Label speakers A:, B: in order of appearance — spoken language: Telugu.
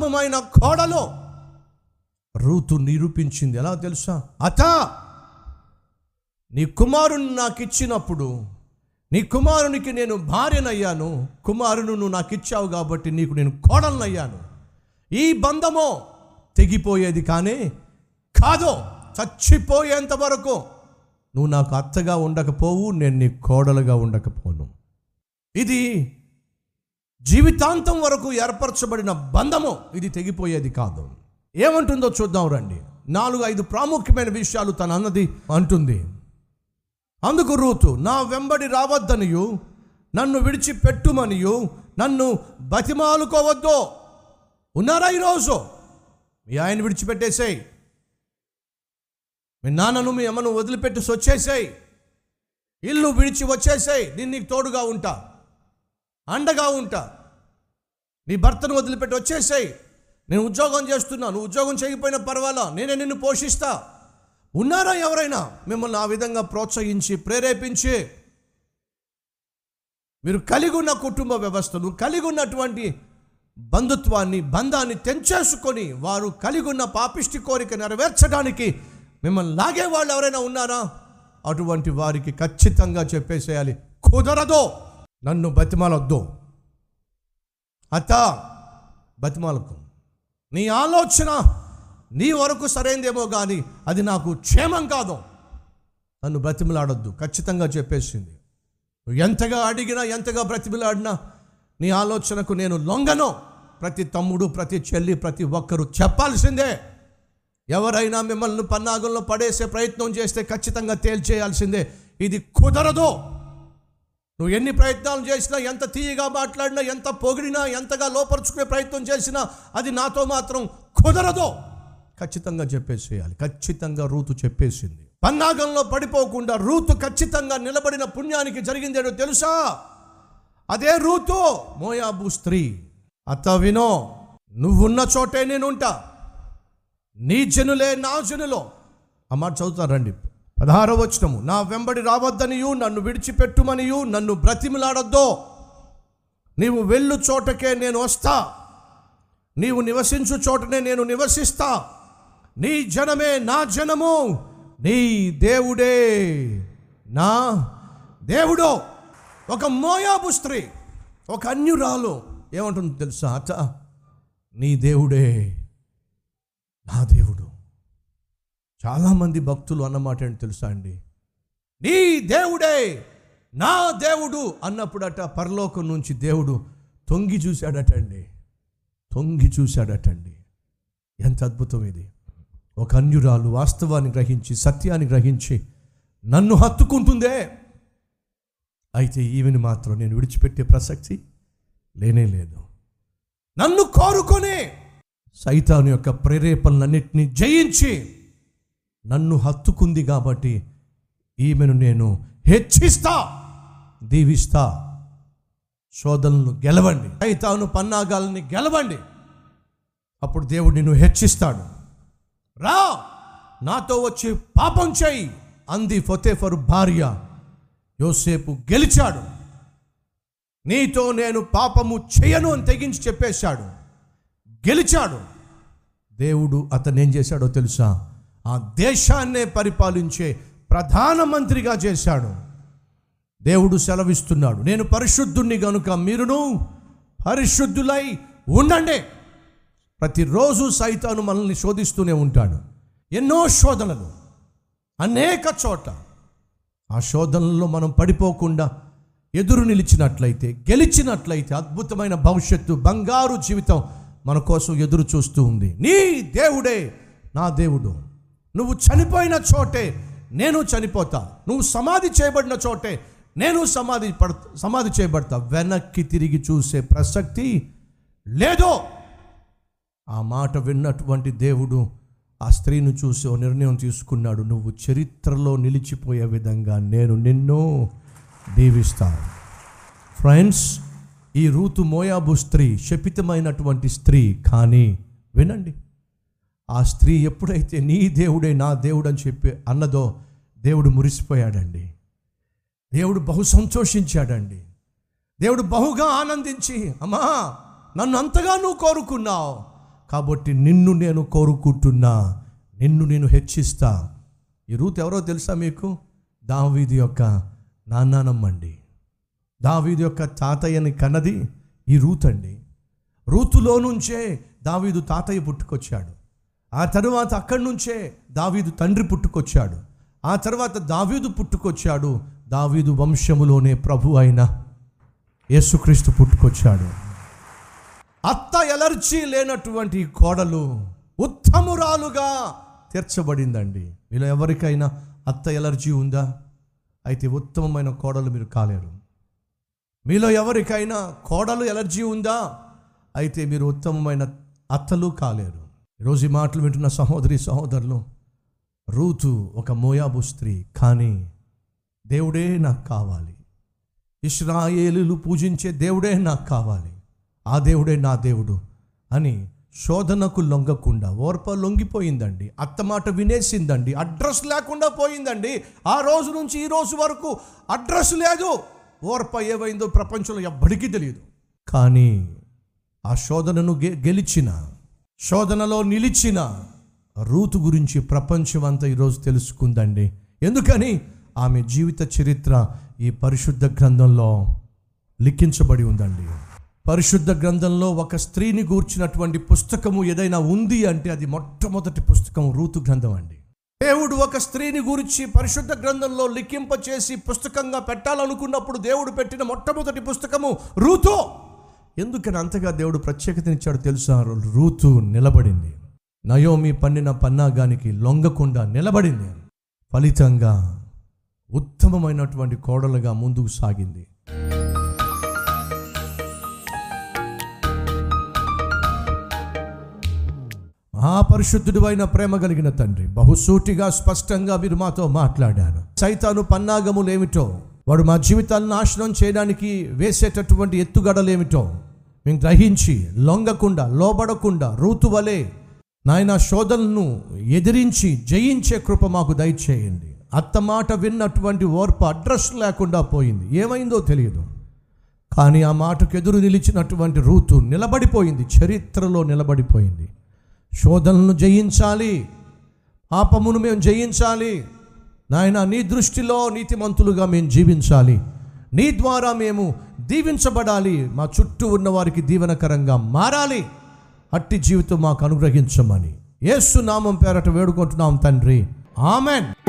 A: ఉత్తమమైన కోడలో. రూతు నిరూపించింది. ఎలా తెలుసా? అత నీ కుమారుని నాకు ఇచ్చినప్పుడు నీ కుమారునికి నేను భార్యనయ్యాను. కుమారును నువ్వు నాకు ఇచ్చావు కాబట్టి నీకు నేను కోడలనయ్యాను. ఈ బంధమో తెగిపోయేది కానీ కాదు చచ్చిపోయేంత వరకు నువ్వు నాకు అత్తగా ఉండకపోవు నేను నీ కోడలుగా ఉండకపోను. ఇది జీవితాంతం వరకు ఏర్పరచబడిన బంధము ఇది తెగిపోయేది కాదు. ఏమంటుందో చూద్దాం రండి. నాలుగు ఐదు ప్రాముఖ్యమైన విషయాలు తన అన్నది అంటుంది. అందుకు రూతు నా వెంబడి రావద్దనియు నన్ను విడిచిపెట్టుమనియు నన్ను బతిమాలుకోవద్దు. ఉన్నారా ఈరోజు? మీ ఆయన విడిచిపెట్టేసేయ్. మీ నాన్నను మీ అమ్మను వదిలిపెట్టి వచ్చేసేయ్ ఇల్లు విడిచి వచ్చేసేయ్. నేను నీకు తోడుగా ఉంటా. అండగా ఉంటా. నీ భర్తను వదిలిపెట్టి వచ్చేసేయ్. నేను ఉద్యోగం చేస్తున్నాను ఉద్యోగం చేయకపోయినా పర్వాలా నేనే నిన్ను పోషిస్తా. ఉన్నారా ఎవరైనా? మిమ్మల్ని ఆ విధంగా ప్రోత్సహించి ప్రేరేపించి. మీరు కలిగి ఉన్న కుటుంబ వ్యవస్థను కలిగి ఉన్నటువంటి బంధుత్వాన్ని బంధాన్ని తెంచేసుకొని వారు కలిగి ఉన్న పాపిష్టి కోరిక నెరవేర్చడానికి మిమ్మల్ని లాగే వాళ్ళు ఎవరైనా ఉన్నారా? అటువంటి వారికి ఖచ్చితంగా చెప్పేసేయాలి. కుదరదో. నన్ను బతిమాలొద్దు. అత్త బతిమాలకు నీ ఆలోచన నీ వరకు సరైందేమో కానీ అది నాకు క్షేమం కాదు. నన్ను బ్రతిమలాడొద్దు ఖచ్చితంగా చెప్పేసింది. నువ్వు ఎంతగా అడిగినా ఎంతగా బ్రతిమలాడినా నీ ఆలోచనకు నేను లొంగను. ప్రతి తమ్ముడు ప్రతి చెల్లి ప్రతి ఒక్కరూ చెప్పాల్సిందే. ఎవరైనా మిమ్మల్ని పన్నాగంలో పడేసే ప్రయత్నం చేస్తే ఖచ్చితంగా తేల్చేయాల్సిందే. ఇది కుదరదు. నువ్వు ఎన్ని ప్రయత్నాలు చేసినా ఎంత తీయగా మాట్లాడినా ఎంత పొగిడినా ఎంతగా లోపరుచుకునే ప్రయత్నం చేసినా అది నాతో మాత్రం కుదరదు. ఖచ్చితంగా చెప్పేసేయాలి. ఖచ్చితంగా రూతు చెప్పేసింది. పన్నాగంలో పడిపోకుండా రూతు ఖచ్చితంగా నిలబడిన పుణ్యానికి జరిగిందేడో తెలుసా? అదే రూతు మోయాబు స్త్రీ. అత్త వినో నువ్వున్న చోటే నేనుంటా. నీ జనులే నా జనులో. అమ్మ మాట చదువుతారండి పదహారవ వచనము నా వెంబడి రావద్దనియు నన్ను విడిచిపెట్టుమనియు నన్ను బ్రతిమిలాడొద్దో. నీవు వెళ్ళు చోటకే నేను వస్తా. నీవు నివసించు చోటనే నేను నివసిస్తా. నీ జనమే నా జనము నీ దేవుడే నా దేవుడో. ఒక మోయాబు స్త్రీ ఒక అన్యురాలు ఏమంటుంది తెలుసా అత నీ దేవుడే నా దేవుడు. చాలామంది భక్తులు అన్నమాట ఏంటి తెలుసా అండి? నీ దేవుడే నా దేవుడు అన్నప్పుడట పరలోకం నుంచి దేవుడు తొంగి చూశాడటండి తొంగి చూశాడటండి ఎంత అద్భుతం ఇది. ఒక అన్యురాలు వాస్తవాన్ని గ్రహించి సత్యాన్ని గ్రహించి నన్ను హత్తుకుంటుందే. అయితే ఈమెను మాత్రం నేను విడిచిపెట్టే ప్రసక్తి లేనే లేదు. నన్ను కోరుకొని సైతాను యొక్క ప్రేరేపణలన్నింటినీ జయించి నన్ను హత్తుకుంది కాబట్టి ఈమెను నేను హెచ్చిస్తా దీవిస్తా. శోధనను గెలవండి. సైతాను పన్నాగాలని గెలవండి. అప్పుడు దేవుడు నిన్ను హెచ్చిస్తాడు. రా నాతో వచ్చి పాపం చేయి అంది ఫొతేఫరు భార్య. యోసేపు గెలిచాడు. నీతో నేను పాపము చేయను అని తెగించి చెప్పేశాడు. గెలిచాడు. దేవుడు అతను ఏం చేశాడో తెలుసా? ఆ దేశాన్నే పరిపాలించే ప్రధానమంత్రిగా చేశాడు. దేవుడు సెలవిస్తున్నాడు. నేను పరిశుద్ధుణ్ణి గనుక మీరును పరిశుద్ధులై ఉండండి. ప్రతిరోజు సైతాను మనల్ని శోధిస్తూనే ఉంటాడు. ఎన్నో శోధనలు అనేక చోట ఆ శోధనల్లో మనం పడిపోకుండా ఎదురు నిలిచినట్లయితే గెలిచినట్లయితే అద్భుతమైన భవిష్యత్తు బంగారు జీవితం మన కోసం ఎదురు చూస్తూ ఉంది. నీ దేవుడే నా దేవుడు. నువ్వు చనిపోయిన చోటే నేను చనిపోతా. నువ్వు సమాధి చేయబడిన చోటే నేను సమాధి పడ సమాధి చేయబడతా. వెనక్కి తిరిగి చూసే ప్రసక్తి లేదో ఆ మాట విన్నటువంటి దేవుడు ఆ స్త్రీని చూసి ఓ నిర్ణయం తీసుకున్నాడు. నువ్వు చరిత్రలో నిలిచిపోయే విధంగా నేను నిన్ను దీవిస్తాను. ఫ్రెండ్స్ ఈ రూతు మోయాబు స్త్రీ శపితమైనటువంటి స్త్రీ కానీ వినండి. ఆ స్త్రీ ఎప్పుడైతే నీ దేవుడే నా దేవుడు అని చెప్పి అన్నదో దేవుడు మురిసిపోయాడండి. దేవుడు బహు సంతోషించాడండి. దేవుడు బహుగా ఆనందించి అమ్మా నన్ను అంతగా నువ్వు కోరుకున్నావు. కాబట్టి నిన్ను నేను కోరుకుంటున్నా నిన్ను నేను హెచ్చిస్తా. ఈ రూత్ ఎవరో తెలుసా మీకు? దావీది యొక్క నాన్నానమ్మండి. దావీది యొక్క తాతయ్యని కన్నది ఈ రూత్ అండి. రూతులో నుంచే దావీదు తాతయ్య పుట్టుకొచ్చాడు. ఆ తరువాత అక్కడి నుంచే దావీదు తండ్రి పుట్టుకొచ్చాడు. ఆ తర్వాత దావీదు పుట్టుకొచ్చాడు. దావీదు వంశములోనే ప్రభు అయిన యేసుక్రీస్తు పుట్టుకొచ్చాడు. అత్త ఎలర్జీ లేనటువంటి కోడలు ఉత్తమురాలుగా తీర్చబడిందండి. మీలో ఎవరికైనా అత్త ఎలర్జీ ఉందా? అయితే ఉత్తమమైన కోడలు మీరు కాలేరు. మీలో ఎవరికైనా కోడలు ఎలర్జీ ఉందా? అయితే మీరు ఉత్తమమైన అత్తలు కాలేరు. ఈరోజు ఈ మాటలు వింటున్న సహోదరి సహోదరులు రూతు ఒక మోయాబు స్త్రీ కానీ దేవుడే నాకు కావాలి. ఇస్రాయేలులు పూజించే దేవుడే నాకు కావాలి. ఆ దేవుడే నా దేవుడు అని శోధనకు లొంగకుండా ఓర్ప లొంగిపోయిందండి అత్త మాట వినేసిందండి అడ్రస్ లేకుండా పోయిందండి. ఆ రోజు నుంచి ఈ రోజు వరకు అడ్రస్ లేదు. ఓర్ప ఏమైందో ప్రపంచంలో ఎవ్వడికి తెలియదు. కానీ ఆ శోధనను గె గెలిచిన శోధనలో నిలిచిన రూతు గురించి ప్రపంచం అంతా ఈరోజు తెలుసుకుందండి. ఎందుకని? ఆమె జీవిత చరిత్ర ఈ పరిశుద్ధ గ్రంథంలో లిఖించబడి ఉందండి. పరిశుద్ధ గ్రంథంలో ఒక స్త్రీని గూర్చినటువంటి పుస్తకము ఏదైనా ఉంది అంటే అది మొట్టమొదటి పుస్తకం రూతు గ్రంథం అండి. దేవుడు ఒక స్త్రీని గురించి పరిశుద్ధ గ్రంథంలో లిఖింప చేసి పుస్తకంగా పెట్టాలనుకున్నప్పుడు దేవుడు పెట్టిన మొట్టమొదటి పుస్తకము రూతు. ఎందుకని అంతగా దేవుడు ప్రత్యేకతనిచ్చాడు తెలుసా? రూతు నిలబడింది. నయోమి పన్నిన పన్నాగానికి లొంగకుండా నిలబడింది. ఫలితంగా ఉత్తమమైనటువంటి కోడలుగా ముందుకు సాగింది. మహాపరిశుద్ధుడు అయిన ప్రేమ కలిగిన తండ్రి బహుసూటిగా స్పష్టంగా మీరు మాతో మాట్లాడారు. సైతాను పన్నాగములేమిటో వాడు మా జీవితాలను నాశనం చేయడానికి వేసేటటువంటి ఎత్తుగడలేమిటో మేము గ్రహించి లొంగకుండా లోబడకుండా రూతువలే నాయన శోధనను ఎదిరించి జయించే కృప మాకు దయచేయండి. అత్త మాట విన్నటువంటి ఓర్పు అడ్రస్ లేకుండా పోయింది. ఏమైందో తెలియదు. కానీ ఆ మాటకు ఎదురు నిలిచినటువంటి రూతు నిలబడిపోయింది. చరిత్రలో నిలబడిపోయింది. శోధనలను జయించాలి. పాపమును మేము జయించాలి. నాయన నీ దృష్టిలో నీతిమంతులుగా మేము జీవించాలి. నీ ద్వారా మేము దీవించబడాలి. మా చుట్టూ ఉన్న వారికి దీవెనకరంగా మారాలి. అట్టి జీవితం మాకు అనుగ్రహించమని. ఏసు నామం పేరట వేడుకుంటున్నాం తండ్రి. ఆమెన్.